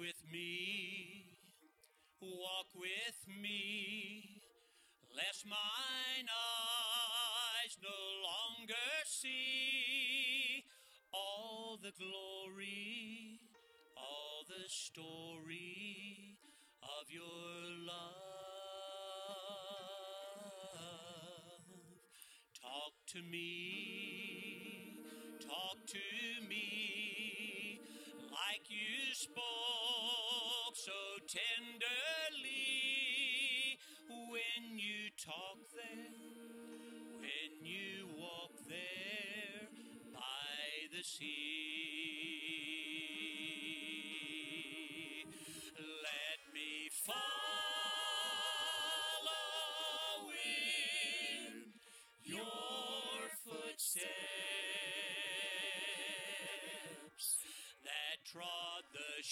with me, walk with me, lest mine eyes no longer see all the glory, all the story of your love. Talk to me, talk to me like you spoke so tenderly when you talk there, when you walk there by the sea. Let me follow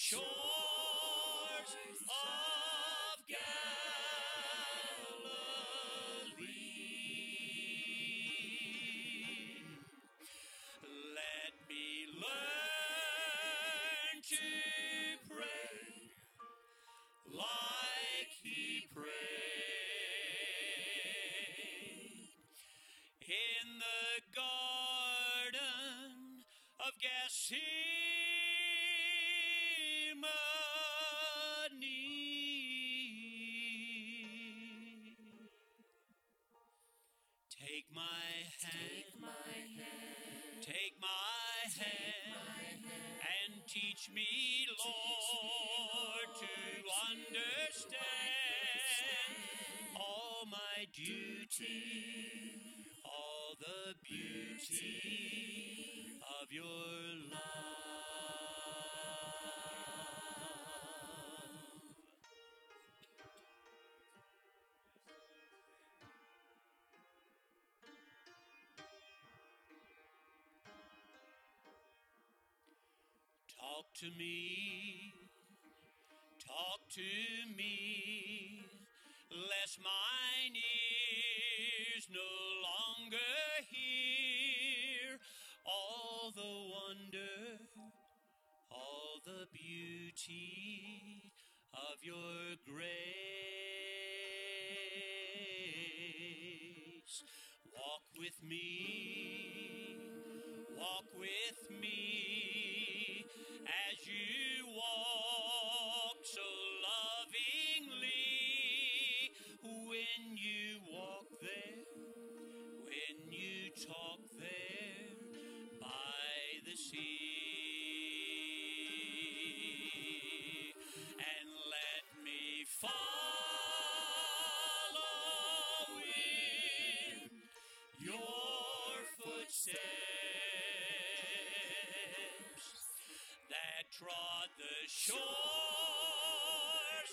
shores of Galilee. Let me learn to pray like he prayed in the garden of Gethsemane. My hand, take my hand, and teach me, Lord, to understand all my duty, Talk to me, talk to me, lest mine ears no longer hear all the wonder, all the beauty of your grace. Walk with me, walk with me as shores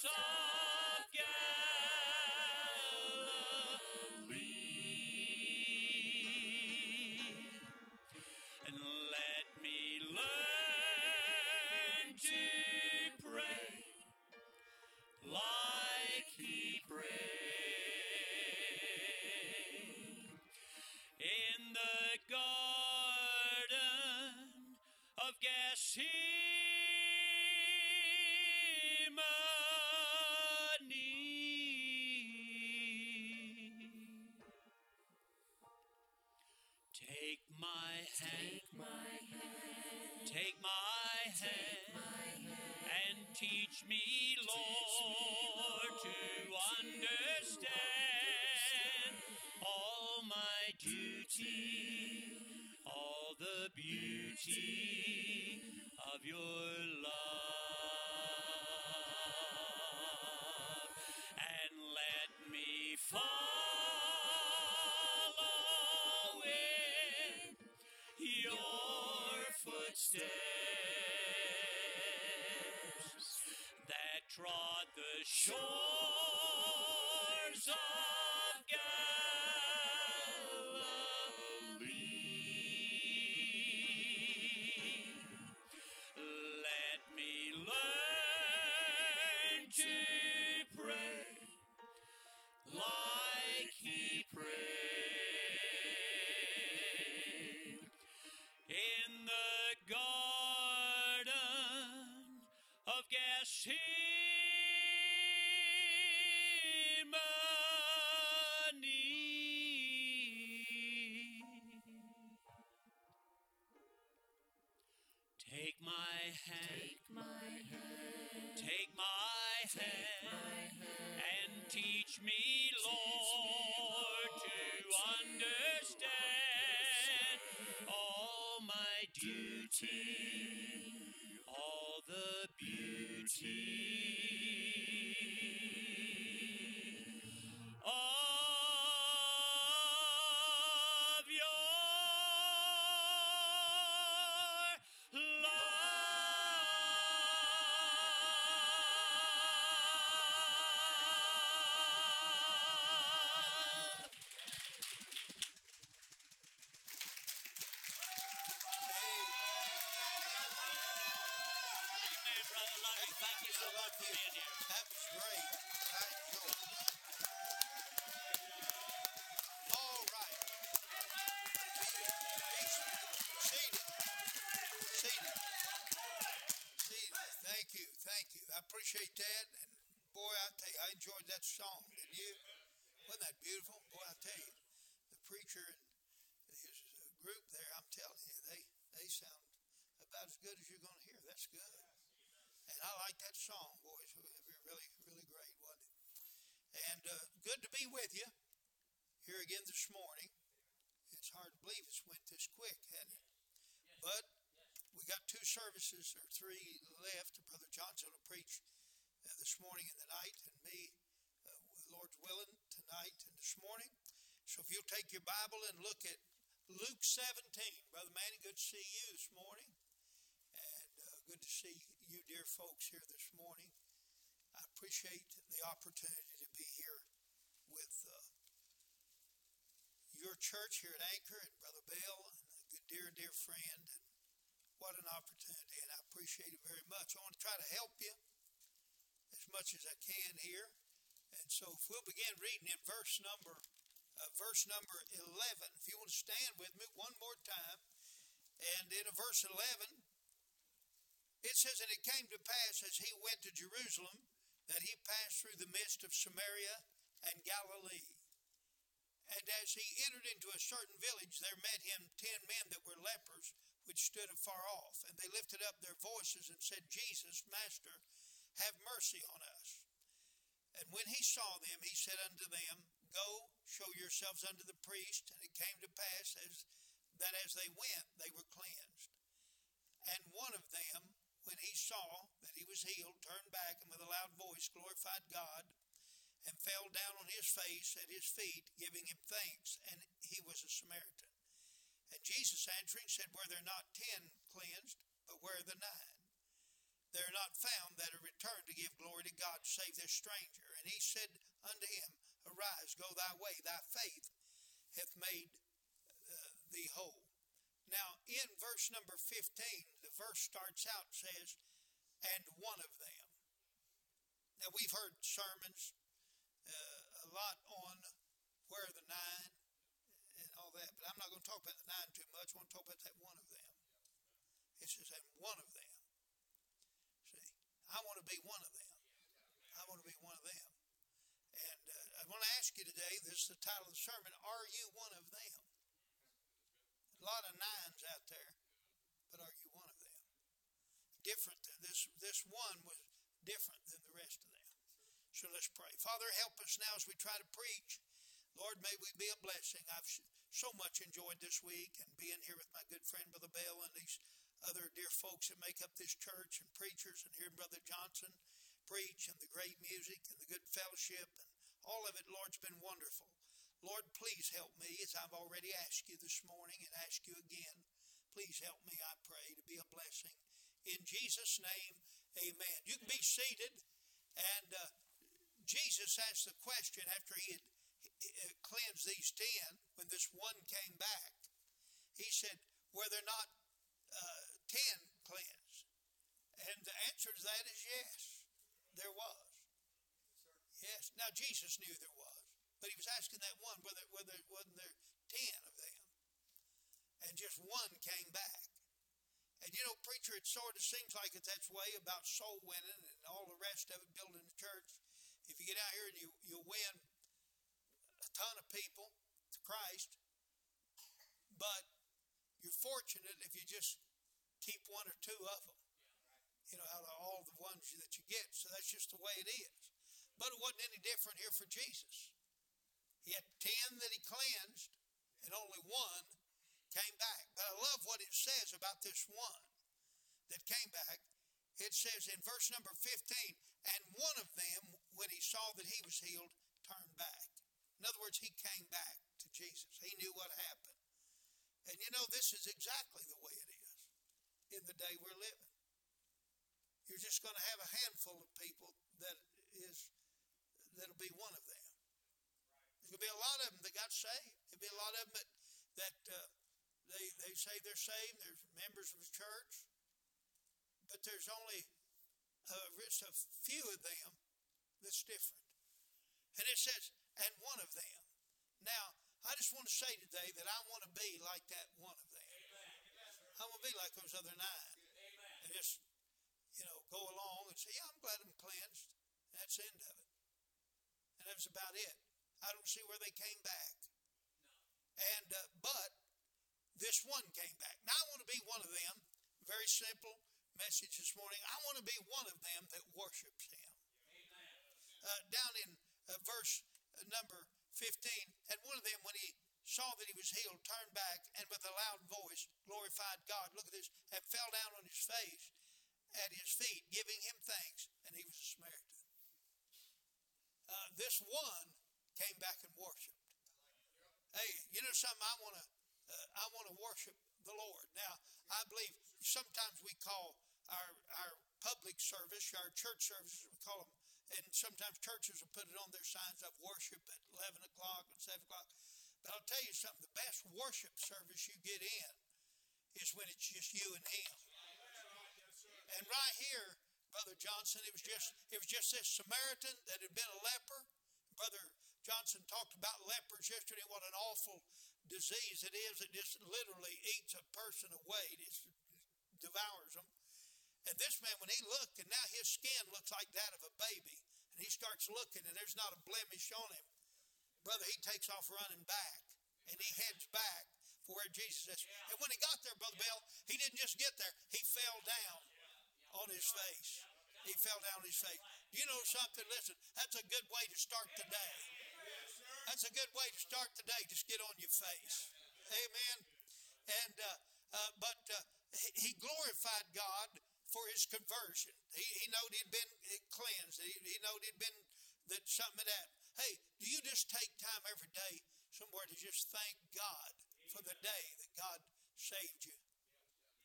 of Galilee. And let me learn to pray like he prayed in the garden of Gethsemane. Teach me, Lord, to understand all my duty, all the beauty of your love, Take my song. Did you? Wasn't that beautiful? Boy, I tell you, the preacher and his group there, I'm telling you, they, they sound about as good as you're going to hear. That's good. And I like that song, boys. It was really, really great, wasn't it? And uh, good to be with you here again this morning. It's hard to believe it's went this quick, hasn't it? But we got two services or three left. Brother Johnson will preach uh, this morning and the night, and me, willing, tonight and this morning. So if you'll take your Bible and look at Luke 17, Brother Manny, good to see you this morning. And uh, good to see you, dear folks, here this morning. I appreciate the opportunity to be here with uh, your church here at Anchor and Brother Bill and a good, dear, dear friend. And what an opportunity, and I appreciate it very much. I want to try to help you as much as I can here. And so, if we'll begin reading in verse number, uh, verse number eleven, if you want to stand with me one more time, and in verse eleven, it says, And it came to pass as he went to Jerusalem that he passed through the midst of Samaria and Galilee. And as he entered into a certain village, there met him ten men that were lepers, which stood afar off. And they lifted up their voices and said, Jesus, Master, have mercy on us. And when he saw them, he said unto them, Go, show yourselves unto the priest. And it came to pass as, that as they went, they were cleansed. And one of them, when he saw that he was healed, turned back and with a loud voice glorified God and fell down on his face at his feet, giving him thanks. And he was a Samaritan. And Jesus answering said, Were there not ten cleansed, but where are the nine? They are not found that are returned to give glory to God save this stranger. And he said unto him, Arise, go thy way, thy faith hath made uh, thee whole. Now, in verse number 15, the verse starts out says, and one of them. Now, we've heard sermons uh, a lot on where the nine and all that, but I'm not going to talk about the nine too much. I want to talk about that one of them. It says, and one of them. I want to be one of them. I want to be one of them. And uh, I want to ask you today this is the title of the sermon Are you one of them? A lot of nines out there, but are you one of them? Different. This, this one was different than the rest of them. So let's pray. Father, help us now as we try to preach. Lord, may we be a blessing. I've so much enjoyed this week and being here with my good friend Brother Bell and these other dear folks that make up this church and preachers and hearing Brother Johnson preach and the great music and the good fellowship and all of it, Lord, has been wonderful. Lord, please help me as I've already asked you this morning and ask you again. Please help me, I pray, to be a blessing. In Jesus' name, amen. You can be seated. And uh, Jesus asked the question after he had cleansed these ten, when this one came back, he said, Were there not uh, ten cleansed? And the answer to that is yes, there was. Yes. Now Jesus knew there was, but he was asking that one whether whether wasn't there ten of them, and just one came back. And you know, preacher, it sort of seems like it's that way about soul winning and all the rest of it, building the church. If you get out here and you you win a ton of people to Christ, but you're fortunate if you just keep one or two of them. you know, out of all the ones that you get. So that's just the way it is. But it wasn't any different here for Jesus. He had 10 that he cleansed, and only one came back. But I love what it says about this one that came back. It says in verse number 15, and one of them, when he saw that he was healed, turned back. In other words, he came back to Jesus. He knew what happened. And you know, this is exactly the way in the day we're living. You're just going to have a handful of people that is that'll be one of them. There'll be a lot of them that got saved. There'll be a lot of them that that uh, they they say they're saved. They're members of the church, but there's only uh, just a few of them that's different. And it says, and one of them. Now, I just want to say today that I want to be like that one of them. I want to be like those other nine. And just, you know, go along and say, yeah, I'm glad I'm cleansed. That's the end of it. And that was about it. I don't see where they came back. And, uh, but this one came back. Now I want to be one of them. Very simple message this morning. I want to be one of them that worships Him. Uh, down in uh, verse uh, number 15, and one of them, when he saw that he was healed, turned back and with a loud voice glorified God. Look at this, and fell down on his face at his feet, giving him thanks, and he was a Samaritan. Uh, this one came back and worshipped. Hey, you know something? I want to, uh, I want to worship the Lord. Now, I believe sometimes we call our our public service, our church services, we call them, and sometimes churches will put it on their signs of worship at eleven o'clock and seven o'clock. But I'll tell you something: the best worship service you get in is when it's just you and Him. And right here, Brother Johnson, it was just it was just this Samaritan that had been a leper. Brother Johnson talked about lepers yesterday. What an awful disease it is. It just literally eats a person away. It just devours them. And this man, when he looked, and now his skin looks like that of a baby, and he starts looking, and there's not a blemish on him. Brother, he takes off running back, and he heads back for where Jesus is. And when he got there, Brother Bill, he didn't just get there, he fell down on his face. He fell down on his face. You know something? Listen, that's a good way to start the day. That's a good way to start the day. Just get on your face. Amen. And uh, uh, but uh, he glorified God for his conversion. He, he knowed he'd been cleansed. He, he knowed he'd been that something of that. Hey, do you just take time every day somewhere to just thank God for the day that God saved you?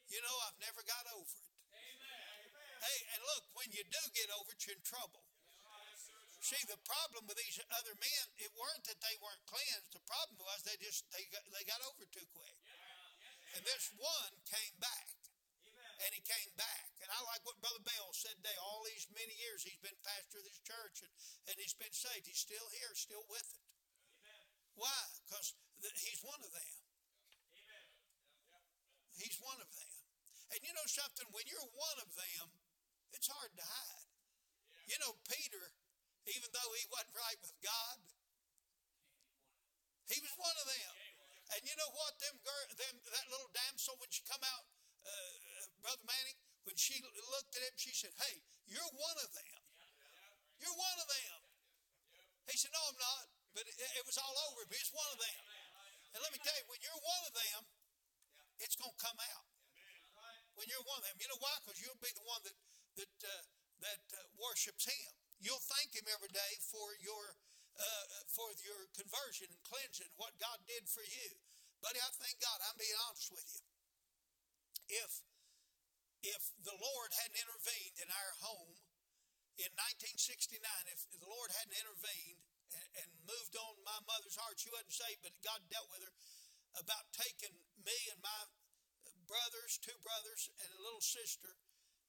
You know, I've never got over it. Hey, and look, when you do get over it, you're in trouble. See, the problem with these other men, it weren't that they weren't cleansed. The problem was they just they got, they got over too quick. And this one came back. And he came back. And I like what Brother Bell said today. All these many years he's been pastor of this church and, and he's been saved. He's still here, still with it. Why? Because he's one of them. He's one of them. And you know something? When you're one of them, it's hard to hide. You know, Peter, even though he wasn't right with God, he was one of them. And you know what? Them, them that little damsel when she come out, Brother Manning, when she looked at him, she said, "Hey, you're one of them. You're one of them." He said, "No, I'm not." But it, it was all over. But it's one of them. And let me tell you, when you're one of them, it's going to come out. When you're one of them, you know why? Because you'll be the one that that uh, that uh, worships Him. You'll thank Him every day for your uh, for your conversion and cleansing, what God did for you. Buddy, I thank God. I'm being honest with you. If if the Lord hadn't intervened in our home in 1969, if the Lord hadn't intervened and, and moved on my mother's heart, she wasn't saved, but God dealt with her about taking me and my brothers, two brothers, and a little sister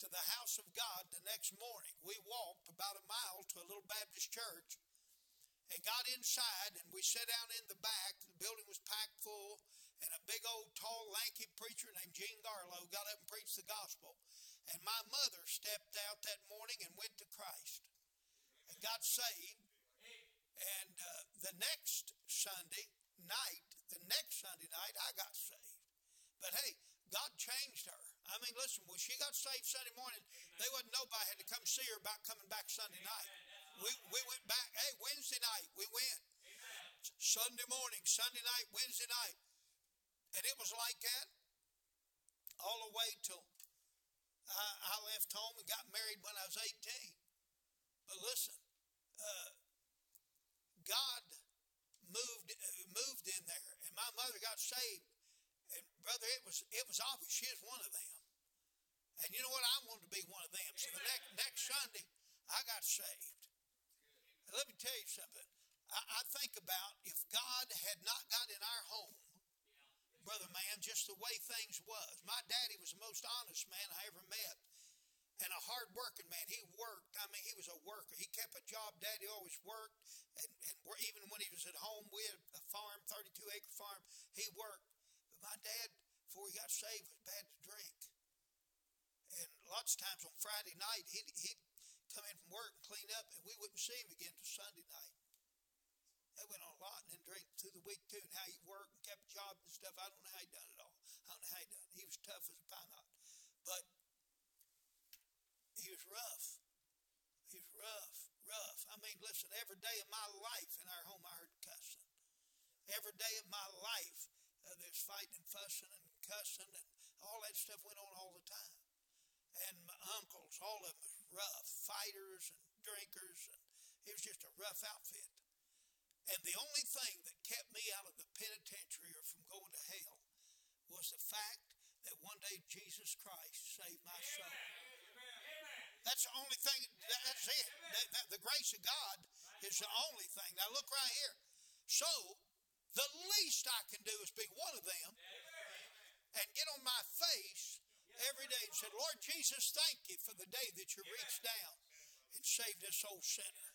to the house of God the next morning. We walked about a mile to a little Baptist church and got inside, and we sat down in the back. The building was packed full, and a big old tall, lanky preacher named Gene Garlow got up and preached the gospel. And my mother stepped out that morning and went to Christ and got saved. And uh, the next Sunday night, the next Sunday night, I got saved. But hey, God changed her. I mean, listen, when she got saved Sunday morning, they wasn't nobody had to come see her about coming back Sunday night. We, we went back, hey, Wednesday night, we went. Sunday morning, Sunday night, Wednesday night. And it was like that all the way till I, I left home and got married when I was 18. But listen, uh, God moved moved in there, and my mother got saved. And brother, it was it was obvious she was one of them. And you know what? I wanted to be one of them. So the next next Sunday, I got saved. And let me tell you something. I, I think about if God had not got in our home, brother man, just the way things was. My daddy was the most honest man I ever met and a hard working man. He worked. I mean, he was a worker. He kept a job. Daddy always worked. And, and even when he was at home, we had a farm, 32 acre farm. He worked. But my dad, before he got saved, was bad to drink. And lots of times on Friday night, he'd, he'd come in from work and clean up, and we wouldn't see him again until Sunday night. That went on a lot, and then drink through the week too, and how he worked and kept job and stuff. I don't know how he done it all. I don't know how he done it. He was tough as a pine knot. But he was rough. He was rough, rough. I mean, listen, every day of my life in our home, I heard cussing. Every day of my life, uh, there's fighting and fussing and cussing, and all that stuff went on all the time. And my uncles, all of them rough, fighters and drinkers, and it was just a rough outfit. And the only thing that kept me out of the penitentiary or from going to hell was the fact that one day Jesus Christ saved my soul. That's the only thing. That's it. That, that, the grace of God is the only thing. Now look right here. So the least I can do is be one of them and get on my face every day and say, Lord Jesus, thank you for the day that you reached down and saved this old sinner.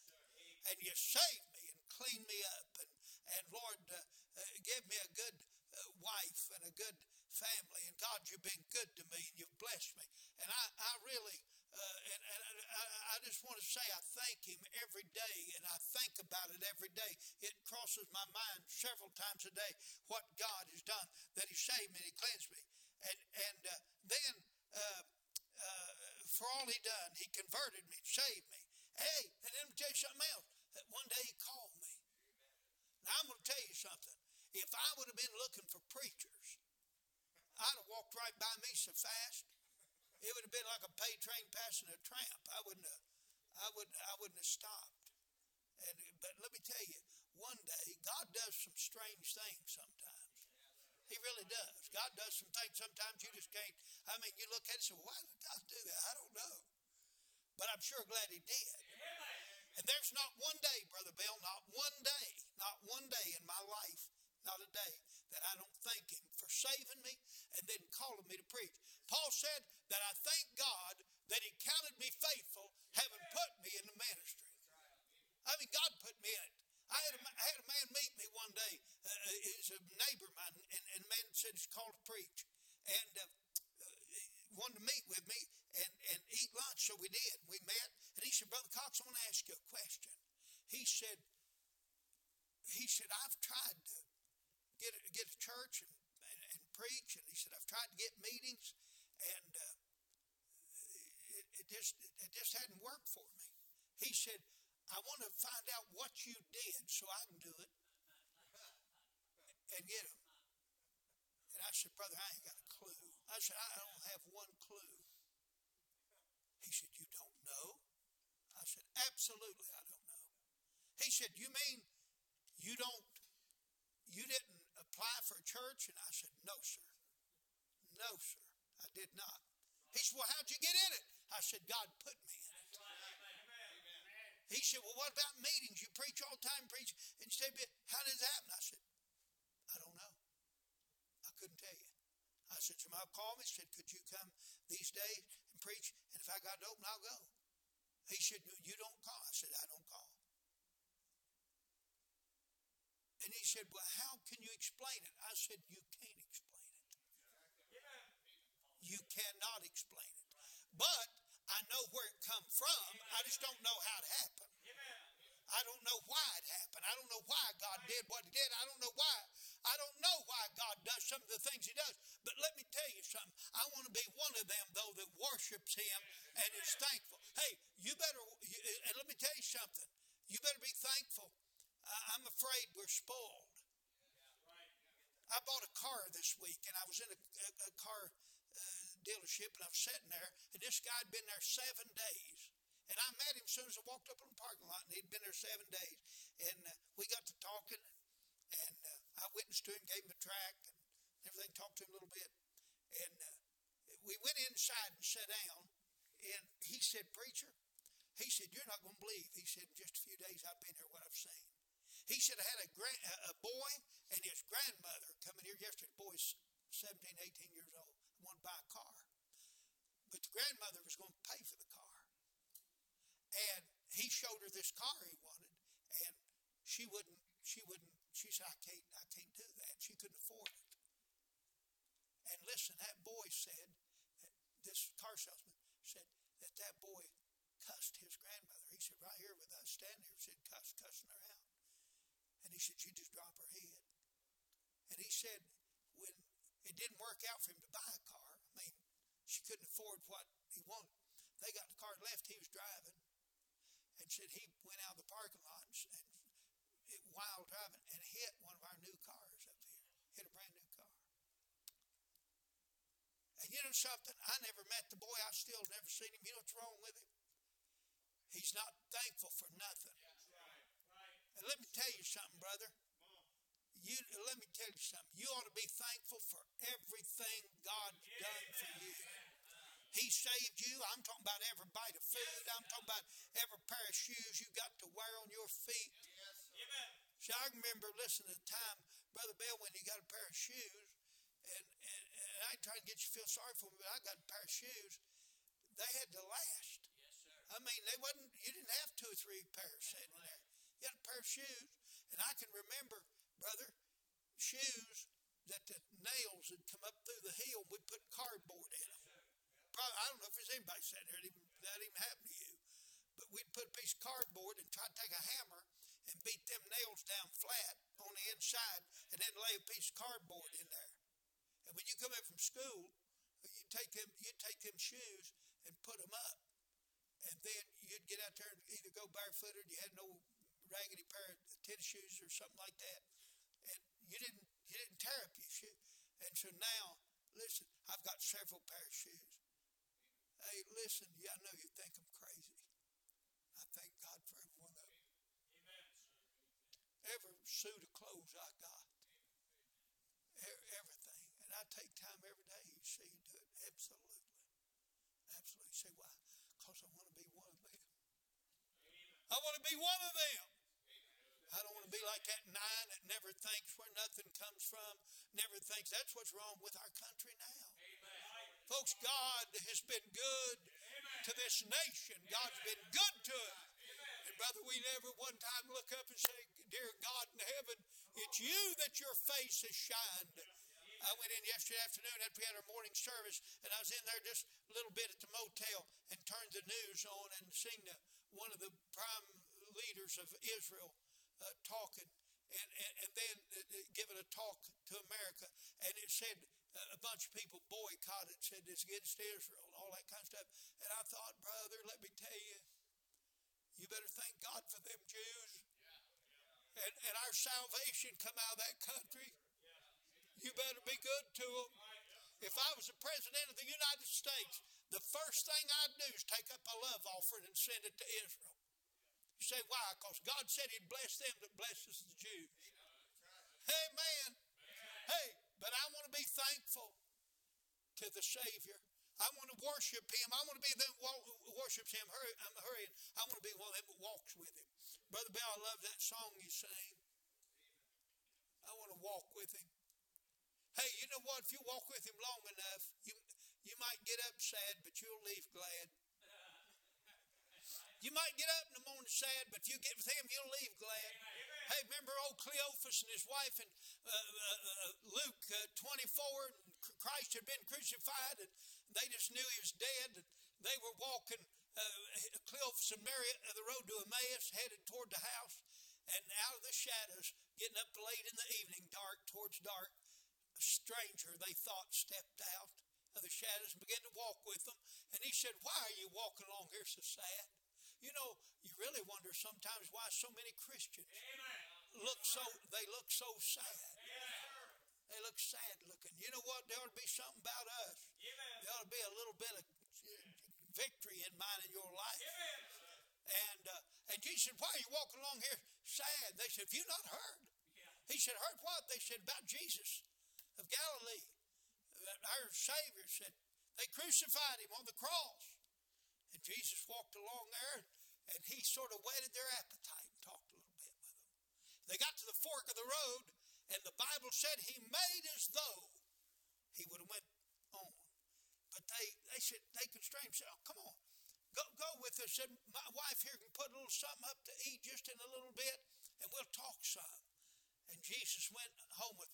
And you saved me and cleaned me up. And, and Lord, uh, uh, give me a good uh, wife and a good family. And God, you've been good to me and you've blessed me. And I, I really uh, and, and I, I, just want to say I thank him every day, and I think about it every day. It crosses my mind several times a day what God has done, that he saved me and he cleansed me. And, and uh, then, uh, for all he done, he converted me, saved me. Hey, and then tell you something else. One day he called. I'm going to tell you something. If I would have been looking for preachers, I'd have walked right by me so fast it would have been like a paid train passing a tramp. I wouldn't have, I wouldn't, I wouldn't have stopped. And but let me tell you, one day God does some strange things sometimes. He really does. God does some things sometimes you just can't. I mean, you look at it and say, why did God do that? I don't know. But I'm sure glad he did. And there's not one day, Brother Bill, not one day, not one day in my life, not a day that I don't thank him for saving me and then calling me to preach. Paul said that I thank God that He counted me faithful, having put me in the ministry. I mean, God put me in it. I had a, I had a man meet me one day. Uh, uh he's a neighbor of mine, and, and man said he's called to preach. And uh, wanted to meet with me and, and eat lunch, so we did. We met, and he said, Brother Cox, I want to ask you a question. He said, he said, I've tried to get a, get a church and, and, and preach, and he said, I've tried to get meetings, and uh, it, it, just it just hadn't worked for me. He said, "I want to find out what you did so I can do it and get them." And I said, "Brother, I ain't got a clue." I said, "I don't have one clue." He said, "You don't know?" I said, "Absolutely, I don't know." He said, "You mean you don't? You didn't apply for a church?" And I said, "No, sir. No, sir." I did not. He said, Well, how'd you get in it? I said, God put me in it. He said, Well, what about meetings? You preach all the time, preach. And said, How does that happen? I said, I don't know. I couldn't tell you. I said, Somebody called me, said, Could you come these days and preach? And if I got open, I'll go. He said, You don't call. I said, I don't call. And he said, Well, how can you explain it? I said, You can't explain it. you cannot explain it. But I know where it come from. I just don't know how it happened. I don't know why it happened. I don't know why God did what he did. I don't know why. I don't know why God does some of the things he does. But let me tell you something. I want to be one of them, though, that worships Him and is thankful. Hey, you better, and let me tell you something. You better be thankful. I'm afraid we're spoiled. I bought a car this week, and I was in a, a, a car uh, dealership, and I was sitting there, and this guy had been there seven days. And I met him as soon as I walked up in the parking lot, and he'd been there seven days. And uh, we got to talking, and uh, I witnessed to him, gave him a track, and everything, talked to him a little bit. And uh, we went inside and sat down, and he said, Preacher, he said, You're not going to believe. He said, In just a few days I've been here, what I've seen. He said, I had a, grand, a boy and his grandmother coming here yesterday. The boy's 17, 18 years old, wanted to buy a car. But the grandmother was going to pay for the car. And he showed her this car he wanted, and she wouldn't, she wouldn't, she said, I can't, I can't do that. She couldn't afford it. And listen, that boy said, that this car salesman said that that boy cussed his grandmother. He said, right here with us standing here, said, cuss, cussing her out. And he said, she just drop her head. And he said, when it didn't work out for him to buy a car, I mean, she couldn't afford what he wanted. They got the car left, he was driving, and said he went out of the parking lot and, and while driving and hit one of our new cars up here, hit a brand new car. And you know something? I never met the boy. I still never seen him. You know what's wrong with him? He's not thankful for nothing. And let me tell you something, brother. You let me tell you something. You ought to be thankful for everything God's done for you. He saved you. I'm talking about every bite of food. I'm talking about every pair of shoes you got to wear on your feet. See, I remember listening to the time, Brother Bill, when you got a pair of shoes, and, and, and I try to get you to feel sorry for me, but I got a pair of shoes. They had to last. I mean, they wasn't. You didn't have two or three pairs sitting there. You had a pair of shoes, and I can remember, brother, shoes that the nails had come up through the heel. We put cardboard in them. Probably, I don't know if there's anybody sitting there that even, that even happened to you, but we'd put a piece of cardboard and try to take a hammer and beat them nails down flat on the inside, and then lay a piece of cardboard in there. And when you come in from school, you take them, you take them shoes and put them up and then you'd get out there and either go barefooted, you had no raggedy pair of tennis shoes or something like that, and you didn't you didn't tear up your shoe. And so now, listen, I've got several pair of shoes. Hey, listen, yeah, I know you think I'm crazy. I thank God for every one of them. Every suit of clothes I got, everything, and I take time every day. You see, do it absolutely, absolutely. Say why? Because I want to be one of them. I want to be one of them. I don't want to be like that nine that never thinks where nothing comes from, never thinks. That's what's wrong with our country now. Amen. Folks, God has been good Amen. to this nation. God's been good to it. And brother, we never one time look up and say, Dear God in heaven, it's you that your face has shined. I went in yesterday afternoon after we had our morning service, and I was in there just a little bit at the motel and turned the news on and seen the, one of the prime leaders of Israel uh, talking and, and, and then uh, uh, giving a talk to America. And it said a bunch of people boycotted, said it's against Israel and all that kind of stuff. And I thought, brother, let me tell you, you better thank God for them Jews. And, and our salvation come out of that country. You better be good to them. If I was the president of the United States, the first thing I'd do is take up a love offering and send it to Israel. You say, why? Because God said He'd bless them that blesses the Jews. Amen. Hey, but I want to be thankful to the Savior. I want to worship Him. I want to be the one who worships Him. Hurry, um, I'm hurrying. I want to be one that walks with Him. Brother Bell, I love that song you sing. I want to walk with Him. Hey, you know what? If you walk with him long enough, you, you might get up sad, but you'll leave glad. You might get up in the morning sad, but you get with him, you'll leave glad. Hey, remember old Cleophas and his wife in uh, uh, uh Luke uh, 24? And Christ had been crucified, and they just knew he was dead. And they were walking, uh, Cleophas and Mary, the road to Emmaus, headed toward the house. And out of the shadows, getting up late in the evening, dark towards dark, a stranger they thought stepped out of the shadows and began to walk with them. And he said, Why are you walking along here so sad? You know, you really wonder sometimes why so many Christians look so they look so sad. They look sad looking. You know what? There ought to be something about us. There ought to be a little bit of victory in mine in your life. And uh, and Jesus said, Why are you walking along here sad? They said, Have you not heard? He said, Heard what? They said, About Jesus of Galilee. Our Savior said, They crucified him on the cross. And Jesus walked along there and, he sort of whetted their appetite and talked a little bit with them. They got to the fork of the road, and the Bible said he made as though he would have went on. But they, they said, they constrained him, said, oh, come on, go, go with us. Said, my wife here can put a little something up to eat just in a little bit, and we'll talk some. And Jesus went home with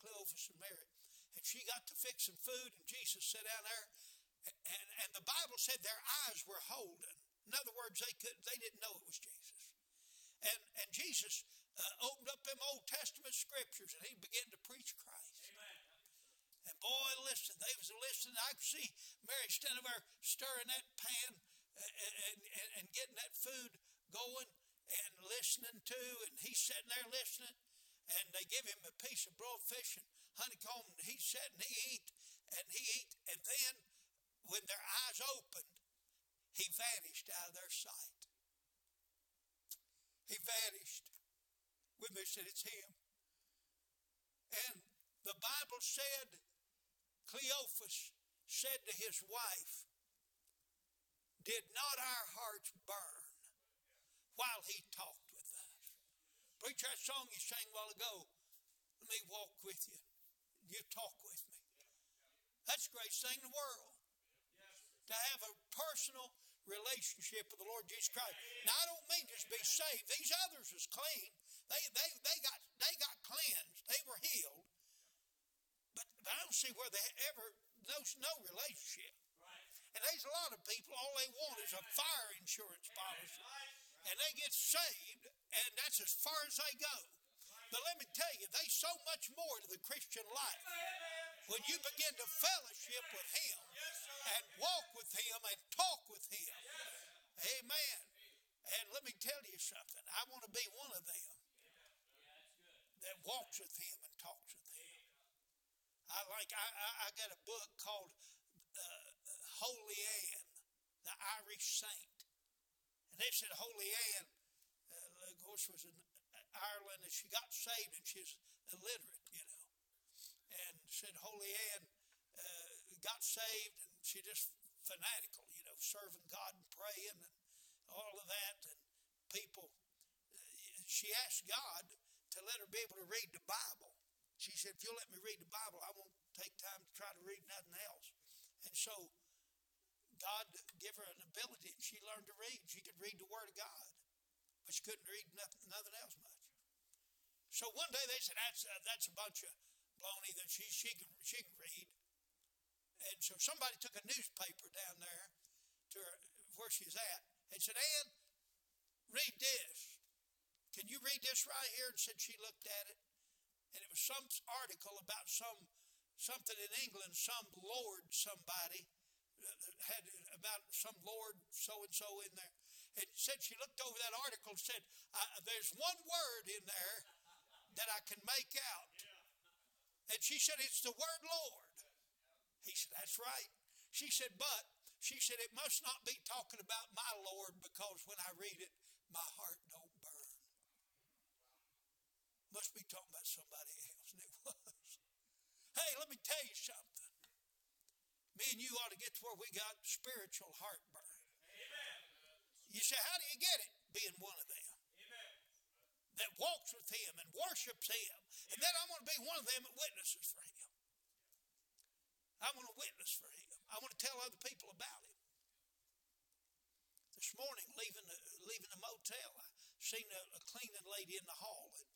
Cleophas and Mary. And she got to fix some food, and Jesus sat down there and, and the Bible said their eyes were holden. In other words, they could they didn't know it was Jesus. And and Jesus uh, opened up them Old Testament scriptures and he began to preach Christ. Amen. And boy, listen, they was listening. I could see Mary standing there stirring that pan and, and, and getting that food going and listening to, and he's sitting there listening. And they give him a piece of broiled fish and honeycomb, and he sat and he eat, and he eat, and then when their eyes opened, he vanished out of their sight. He vanished. When they said it's him. And the Bible said, Cleophas said to his wife, Did not our hearts burn while he talked with us? Preach that song you sang a while ago. Let me walk with you. You talk with me. That's the greatest thing in the world to have a personal relationship with the Lord Jesus Christ. Now I don't mean just be saved. These others was clean. They they they got they got cleansed. They were healed. But, but I don't see where they ever there's no relationship. And there's a lot of people, all they want is a fire insurance policy. And they get saved, and that's as far as they go. But let me tell you, there's so much more to the Christian life. When you begin to fellowship with Him, and walk with Him and talk with Him. Amen. And let me tell you something. I want to be one of them that walks with Him and talks with Him. I like. I, I, I got a book called uh, Holy Ann, the Irish Saint, and they said Holy Ann, uh, of course, was in Ireland, and she got saved, and she's illiterate, you know, and said Holy Ann uh, got saved she just fanatical, you know, serving God and praying and all of that. And people, she asked God to let her be able to read the Bible. She said, if you'll let me read the Bible, I won't take time to try to read nothing else. And so God gave her an ability, and she learned to read. She could read the Word of God, but she couldn't read nothing, nothing else much. So one day they said, that's, that's a bunch of baloney that she, she, can, she can read. And so somebody took a newspaper down there to her, where she's at and said, Ann, read this. Can you read this right here? And said she looked at it. And it was some article about some something in England, some lord somebody uh, had about some lord so and so in there. And said she looked over that article and said, There's one word in there that I can make out. And she said, It's the word Lord. He said, That's right. She said, But, she said, it must not be talking about my Lord because when I read it, my heart don't burn. Must be talking about somebody else. And it was. Hey, let me tell you something. Me and you ought to get to where we got spiritual heartburn. Amen. You say, How do you get it? Being one of them. Amen. That walks with Him and worships Him. And then I'm going to be one of them that witnesses for Him. I want to witness for him. I want to tell other people about him. This morning, leaving the, leaving the motel, I seen a, a cleaning lady in the hall, and,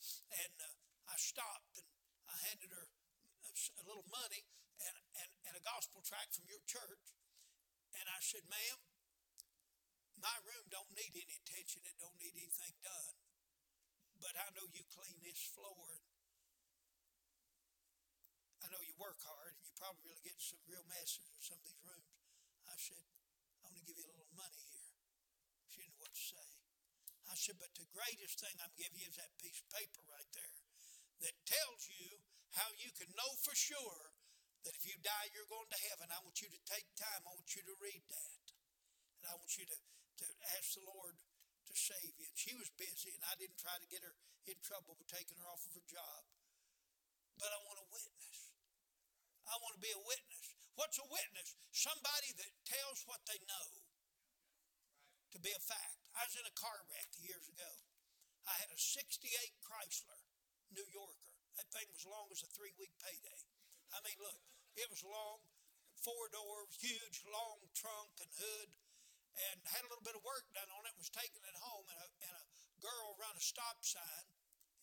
and uh, I stopped and I handed her a, a little money and, and, and a gospel tract from your church. And I said, ma'am, my room don't need any attention. It don't need anything done. But I know you clean this floor. I know you work hard, probably really get some real messes in some of these rooms. I said, I'm going to give you a little money here. She didn't know what to say. I said, but the greatest thing I'm giving you is that piece of paper right there that tells you how you can know for sure that if you die, you're going to heaven. I want you to take time. I want you to read that. And I want you to, to ask the Lord to save you. And she was busy, and I didn't try to get her in trouble for taking her off of her job. But I want a witness. I want to be a witness. What's a witness? Somebody that tells what they know to be a fact. I was in a car wreck years ago. I had a 68 Chrysler New Yorker. That thing was long as a three week payday. I mean, look, it was long, four door, huge, long trunk and hood, and had a little bit of work done on it. Was taking it home, and a, and a girl run a stop sign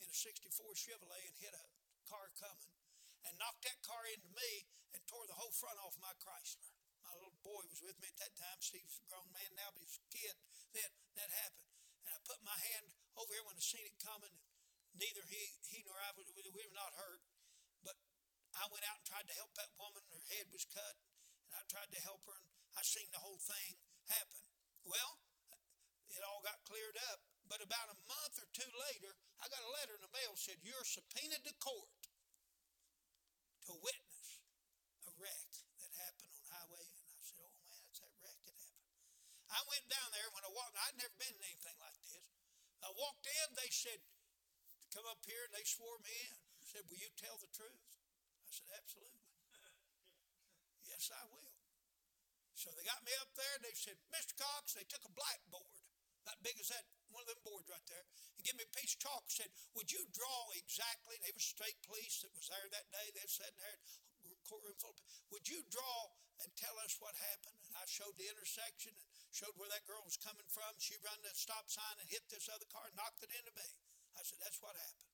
in a 64 Chevrolet and hit a car coming and knocked that car into me and tore the whole front off my Chrysler. My little boy was with me at that time. Steve's a grown man now, but he's a kid. Then that happened. And I put my hand over here when I seen it coming. Neither he, he nor I, we were not hurt. But I went out and tried to help that woman. Her head was cut. And I tried to help her. And I seen the whole thing happen. Well, it all got cleared up. But about a month or two later, I got a letter in the mail said, You're subpoenaed to court to witness a wreck that happened on highway. And I said, Oh man, that's that wreck that happened. I went down there when I walked, I'd never been in anything like this. I walked in, they said, Come up here, and they swore me in. said, Will you tell the truth? I said, Absolutely. yes, I will. So they got me up there and they said, Mr. Cox, they took a blackboard that big as that one of them boards right there, and give me a piece of chalk said, Would you draw exactly? They were state police that was there that day. They sat in there, courtroom full of Would you draw and tell us what happened? And I showed the intersection and showed where that girl was coming from. She run the stop sign and hit this other car, knocked it into me. I said, That's what happened.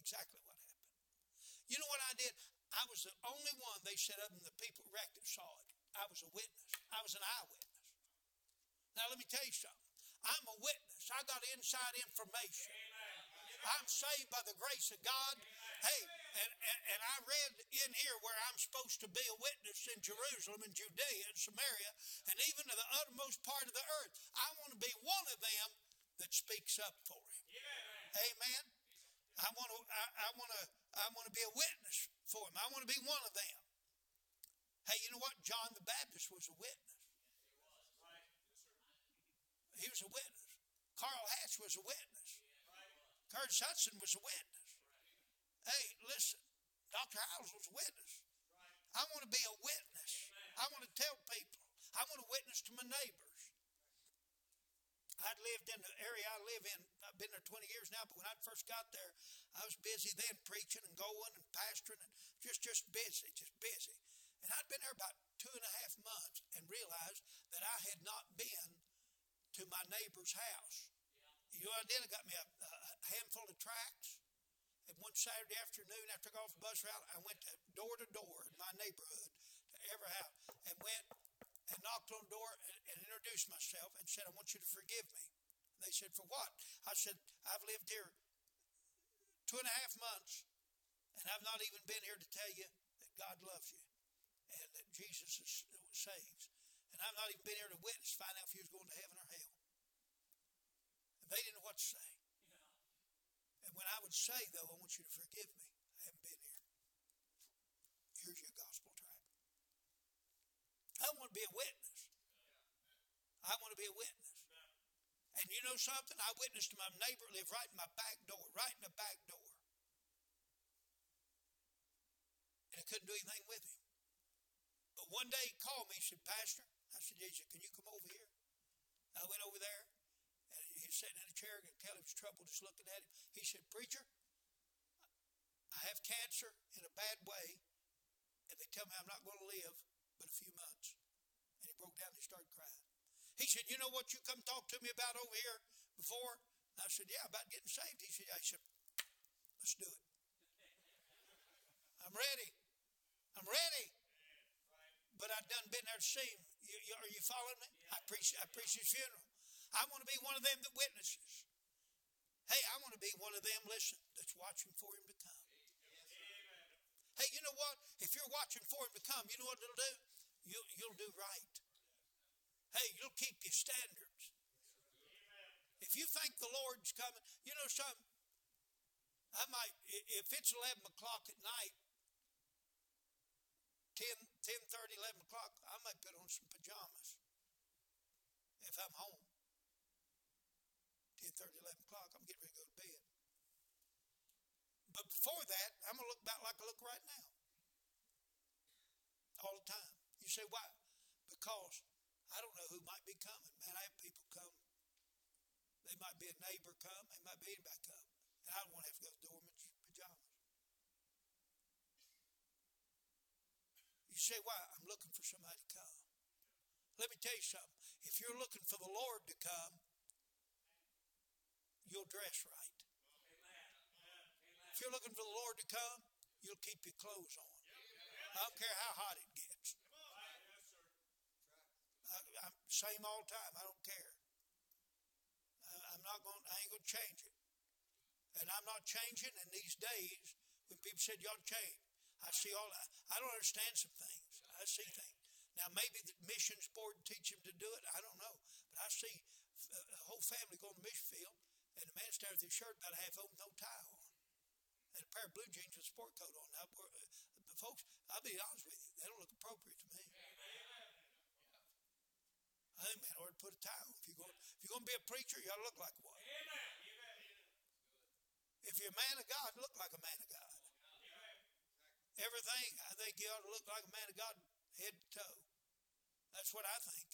Exactly what happened. You know what I did? I was the only one they set up and the people wrecked it saw it. I was a witness. I was an eyewitness. Now let me tell you something. I'm a witness. I got inside information. I'm saved by the grace of God. Hey, and, and, and, I read in here where I'm supposed to be a witness in Jerusalem and Judea and Samaria and even to the uttermost part of the earth. I want to be one of them that speaks up for him. Amen. I want to I, I want to I want to be a witness for him. I want to be one of them. Hey, you know what? John the Baptist was a witness. He was a witness. Carl Hatch was a witness. Curtis Hutson was a witness. Hey, listen, Dr. Howells was a witness. I want to be a witness. I want to tell people. I want to witness to my neighbors. I'd lived in the area I live in. I've been there 20 years now, but when I first got there, I was busy then preaching and going and pastoring and just, just busy, just busy. And I'd been there about two and a half months and realized that I had not been to my neighbor's house. You know I did? I got me a, a handful of tracts. And one Saturday afternoon, after I got off the bus route, I went door to door in my neighborhood, to every house, and went and knocked on the door and, and introduced myself and said, I want you to forgive me. And they said, For what? I said, I've lived here two and a half months, and I've not even been here to tell you that God loves you and that Jesus is, saves. And I've not even been here to witness, find out if he was going to heaven or hell. And they didn't know what to say. And when I would say, though, I want you to forgive me, I haven't been here. Here's your gospel tract. I want to be a witness. I want to be a witness. And you know something? I witnessed to my neighbor live right in my back door, right in the back door. And I couldn't do anything with him. But one day he called me, he said, Pastor, said, he said, can you come over here? I went over there, and he was sitting in a chair, and Kelly was troubled just looking at him. He said, Preacher, I have cancer in a bad way, and they tell me I'm not going to live but a few months. And he broke down and he started crying. He said, You know what you come talk to me about over here before? I said, Yeah, about getting saved. He said. He said, Let's do it. I'm ready. I'm ready. But I've done been there to see him. You, you, are you following me? I preach, I preach his funeral. I want to be one of them that witnesses. Hey, I want to be one of them, listen, that's watching for him to come. Hey, you know what? If you're watching for him to come, you know what it'll do? You'll, you'll do right. Hey, you'll keep your standards. If you think the Lord's coming, you know something? I might, if it's 11 o'clock at night, 10, 10 30, 11 o'clock, I might put on some pajamas if I'm home. 10 30, 11 o'clock, I'm getting ready to go to bed. But before that, I'm going to look about like I look right now. All the time. You say, why? Because I don't know who might be coming. Man, I have people come. They might be a neighbor come. They might be anybody come. And I don't want to have to go to the door in my pajamas. You say, why? I'm looking for somebody to come. Let me tell you something. If you're looking for the Lord to come, you'll dress right. If you're looking for the Lord to come, you'll keep your clothes on. I don't care how hot it gets. I, I'm same all time. I don't care. I, I'm not going. I ain't going to change it. And I'm not changing. In these days, when people said y'all change, I see all. that. I don't understand some things. I see things. Now maybe the missions board teach him to do it. I don't know, but I see a whole family go on the mission field, and the man stands with his shirt about a half open, no tie on and a pair of blue jeans with a sport coat on. Now, folks, I'll be honest with you, they don't look appropriate to me. I think man ought to put a tie on. If you're going, if you're going to be a preacher, you ought to look like one. If you're a man of God, look like a man of God. Everything, I think you ought to look like a man of God, head to toe. That's what I think.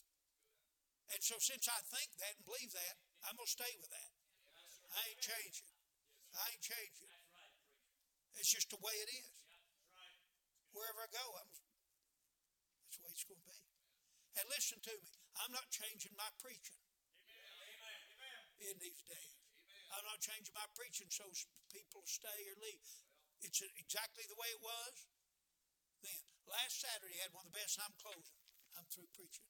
And so, since I think that and believe that, I'm going to stay with that. I ain't changing. I ain't changing. It's just the way it is. Wherever I go, I'm, that's the way it's going to be. And listen to me, I'm not changing my preaching in these days. I'm not changing my preaching so people stay or leave. It's exactly the way it was then. Last Saturday, I had one of the best. I'm closing. I'm through preaching.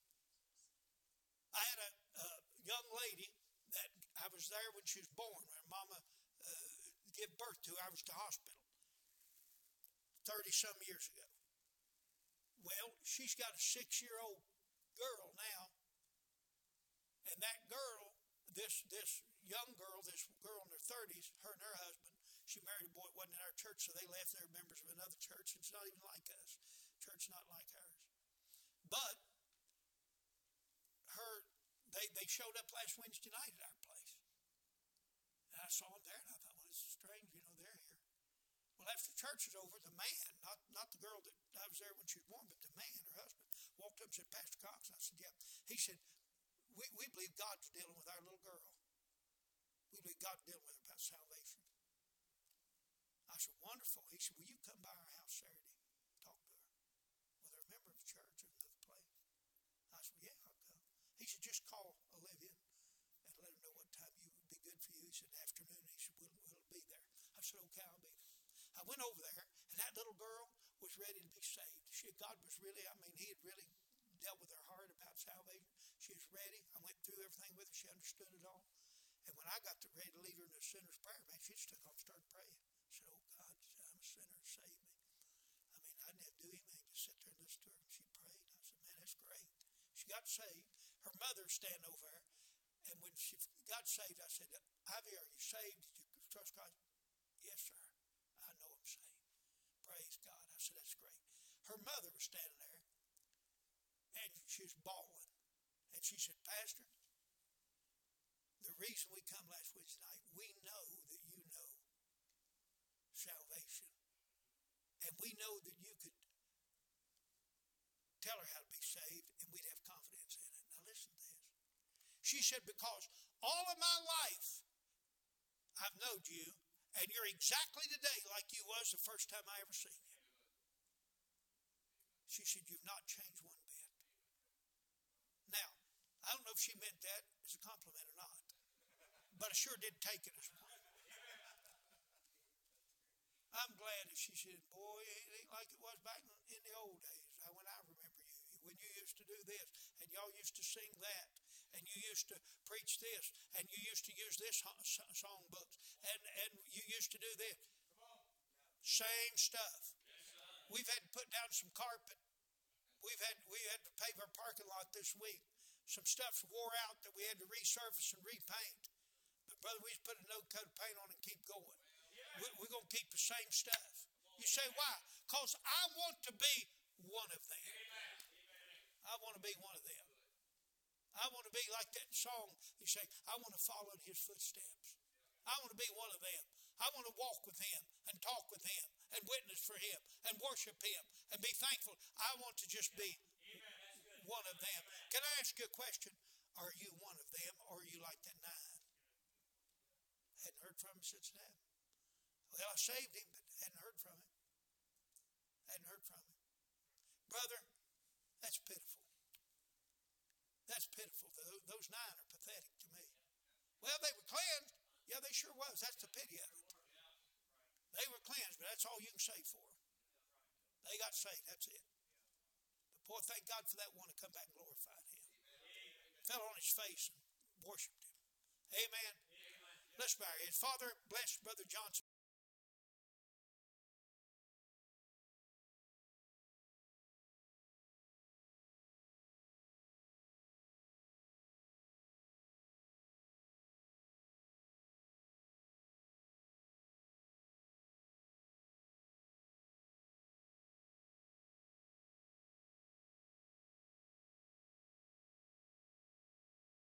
I had a, a young lady that I was there when she was born. Her mama uh, gave birth to. I was to hospital. 30 some years ago. Well, she's got a six year old girl now. And that girl, this this young girl, this girl in her 30s, her and her she married a boy that wasn't in our church, so they left. They're members of another church. It's not even like us. Church not like ours. But her, they, they showed up last Wednesday night at our place. And I saw them there, and I thought, well, is strange, you know, they're here. Well, after church was over, the man, not, not the girl that I was there when she was born, but the man, her husband, walked up and said, Pastor Cox. I said, yeah. He said, we, we believe God's dealing with our little girl. We believe God's dealing with her about salvation. I said, wonderful. He said, will you come by our house Saturday talk to her? Well, they're a member of the church or another place. I said, yeah, I'll come. He said, just call Olivia and let her know what time you would be good for you. He said, afternoon. He said, we'll, we'll be there. I said, okay, I'll be there. I went over there, and that little girl was ready to be saved. She, God was really, I mean, He had really dealt with her heart about salvation. She was ready. I went through everything with her. She understood it all. And when I got to ready to lead her in the sinner's prayer, man, she just took off and started praying. She said, Oh God, I'm a sinner, save me. I mean, I didn't have to do anything, just sit there and listen to her. And she prayed. I said, Man, that's great. She got saved. Her mother stand over her. And when she got saved, I said, Ivy, are you saved? Did you trust God? Yes, sir. I know I'm saved. Praise God. I said, That's great. Her mother was standing there and she was bawling. And she said, Pastor, the reason we come last Wednesday night, we know that you know salvation. And we know that you could tell her how to be saved and we'd have confidence in it. Now listen to this. She said, Because all of my life I've known you and you're exactly today like you was the first time I ever seen you. She said, You've not changed one bit. Now, I don't know if she meant that as a compliment or not, but I sure did take it as one. I'm glad that she said, Boy, it ain't like it was back in the old days when I remember you, when you used to do this, and y'all used to sing that, and you used to preach this, and you used to use this song books, and, and you used to do this. Same stuff. We've had to put down some carpet. We've had we had to pave our parking lot this week. Some stuff's wore out that we had to resurface and repaint. But brother, we just put a no coat of paint on and keep going. We, we're gonna keep the same stuff. You say why? Cause I want to be one of them. I want to be one of them. I want to be like that song. You say, I want to follow in his footsteps. I want to be one of them. I want to walk with him and talk with him and witness for him and worship him and be thankful. I want to just be one of them. Can I ask you a question? Are you one of them or are you like that nine? Hadn't heard from him since then. Well, I saved him, but hadn't heard from him. Hadn't heard from him. Brother, that's pitiful. That's pitiful. Those nine are pathetic to me. Well, they were cleansed. Yeah, they sure was. That's the pity of it. They were cleansed, but that's all you can say for them. They got saved. That's it. But boy, thank God for that one to come back and glorified him. Fell on his face and worshipped him. Amen. Let's bow our heads. Father, bless Brother Johnson.